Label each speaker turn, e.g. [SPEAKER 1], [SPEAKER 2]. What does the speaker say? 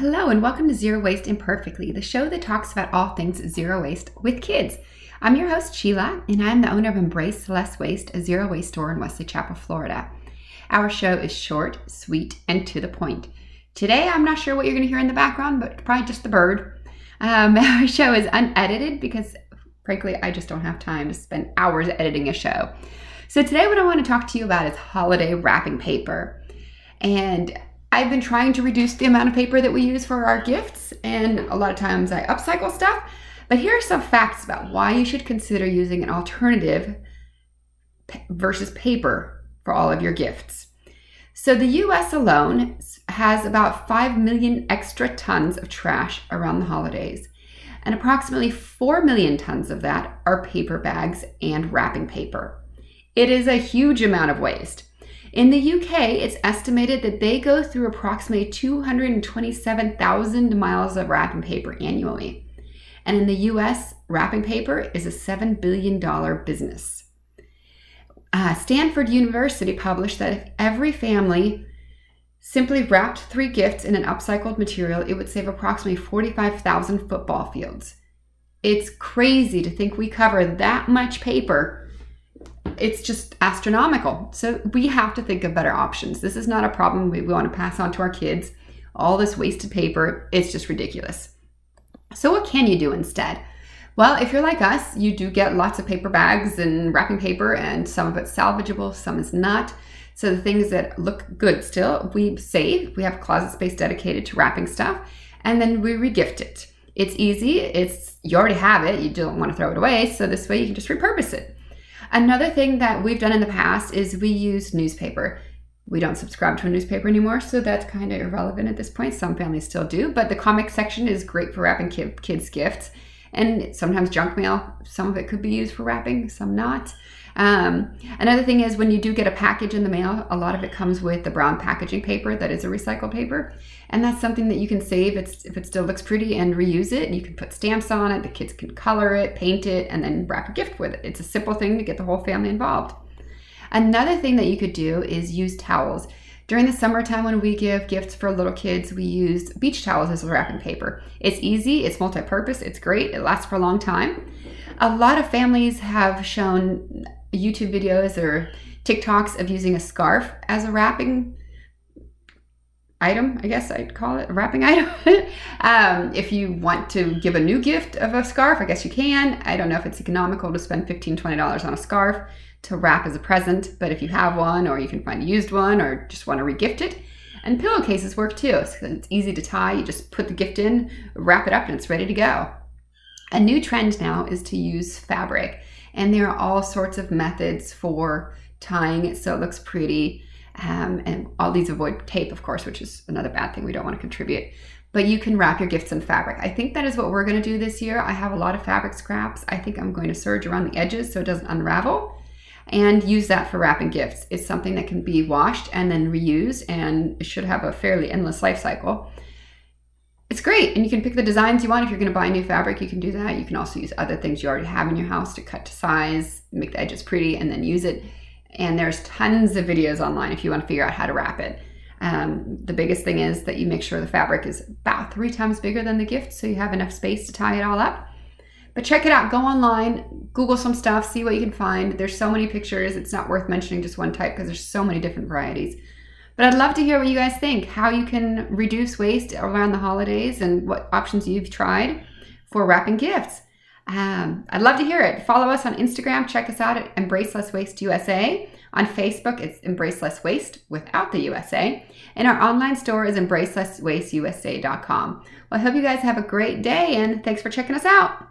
[SPEAKER 1] Hello, and welcome to Zero Waste Imperfectly, the show that talks about all things zero waste with kids. I'm your host, Sheila, and I'm the owner of Embrace Less Waste, a zero waste store in Wesley Chapel, Florida. Our show is short, sweet, and to the point. Today, I'm not sure what you're going to hear in the background, but probably just the bird. Um, our show is unedited because, frankly, I just don't have time to spend hours editing a show. So, today, what I want to talk to you about is holiday wrapping paper. And I've been trying to reduce the amount of paper that we use for our gifts, and a lot of times I upcycle stuff. But here are some facts about why you should consider using an alternative versus paper for all of your gifts. So, the US alone has about 5 million extra tons of trash around the holidays, and approximately 4 million tons of that are paper bags and wrapping paper. It is a huge amount of waste. In the UK, it's estimated that they go through approximately 227,000 miles of wrapping paper annually. And in the US, wrapping paper is a $7 billion business. Uh, Stanford University published that if every family simply wrapped three gifts in an upcycled material, it would save approximately 45,000 football fields. It's crazy to think we cover that much paper it's just astronomical. So we have to think of better options. This is not a problem we want to pass on to our kids. All this wasted paper, it's just ridiculous. So, what can you do instead? Well, if you're like us, you do get lots of paper bags and wrapping paper, and some of it's salvageable, some is not. So, the things that look good still, we save. We have closet space dedicated to wrapping stuff, and then we regift it. It's easy. It's you already have it. You don't want to throw it away, so this way you can just repurpose it. Another thing that we've done in the past is we use newspaper. We don't subscribe to a newspaper anymore, so that's kind of irrelevant at this point. Some families still do, but the comic section is great for wrapping kids' gifts. And sometimes junk mail, some of it could be used for wrapping, some not. Um, another thing is when you do get a package in the mail, a lot of it comes with the brown packaging paper that is a recycled paper, and that's something that you can save it's, if it still looks pretty and reuse it. You can put stamps on it, the kids can color it, paint it, and then wrap a gift with it. It's a simple thing to get the whole family involved. Another thing that you could do is use towels. During the summertime, when we give gifts for little kids, we use beach towels as wrapping paper. It's easy, it's multi purpose, it's great, it lasts for a long time. A lot of families have shown YouTube videos or TikToks of using a scarf as a wrapping item, I guess I'd call it a wrapping item. um, if you want to give a new gift of a scarf, I guess you can. I don't know if it's economical to spend $15, $20 on a scarf to wrap as a present, but if you have one or you can find a used one or just want to regift it, and pillowcases work too. So it's easy to tie. You just put the gift in, wrap it up, and it's ready to go. A new trend now is to use fabric. And there are all sorts of methods for tying it so it looks pretty. Um, and all these avoid tape, of course, which is another bad thing we don't want to contribute. But you can wrap your gifts in fabric. I think that is what we're going to do this year. I have a lot of fabric scraps. I think I'm going to serge around the edges so it doesn't unravel and use that for wrapping gifts. It's something that can be washed and then reused and it should have a fairly endless life cycle it's great. And you can pick the designs you want. If you're going to buy new fabric, you can do that. You can also use other things you already have in your house to cut to size, make the edges pretty, and then use it. And there's tons of videos online if you want to figure out how to wrap it. Um, the biggest thing is that you make sure the fabric is about three times bigger than the gift so you have enough space to tie it all up. But check it out. Go online, Google some stuff, see what you can find. There's so many pictures. It's not worth mentioning just one type because there's so many different varieties. But I'd love to hear what you guys think, how you can reduce waste around the holidays and what options you've tried for wrapping gifts. Um, I'd love to hear it. Follow us on Instagram. Check us out at Embrace Less Waste USA. On Facebook, it's Embrace Less Waste without the USA. And our online store is embracelesswasteusa.com. Well, I hope you guys have a great day and thanks for checking us out.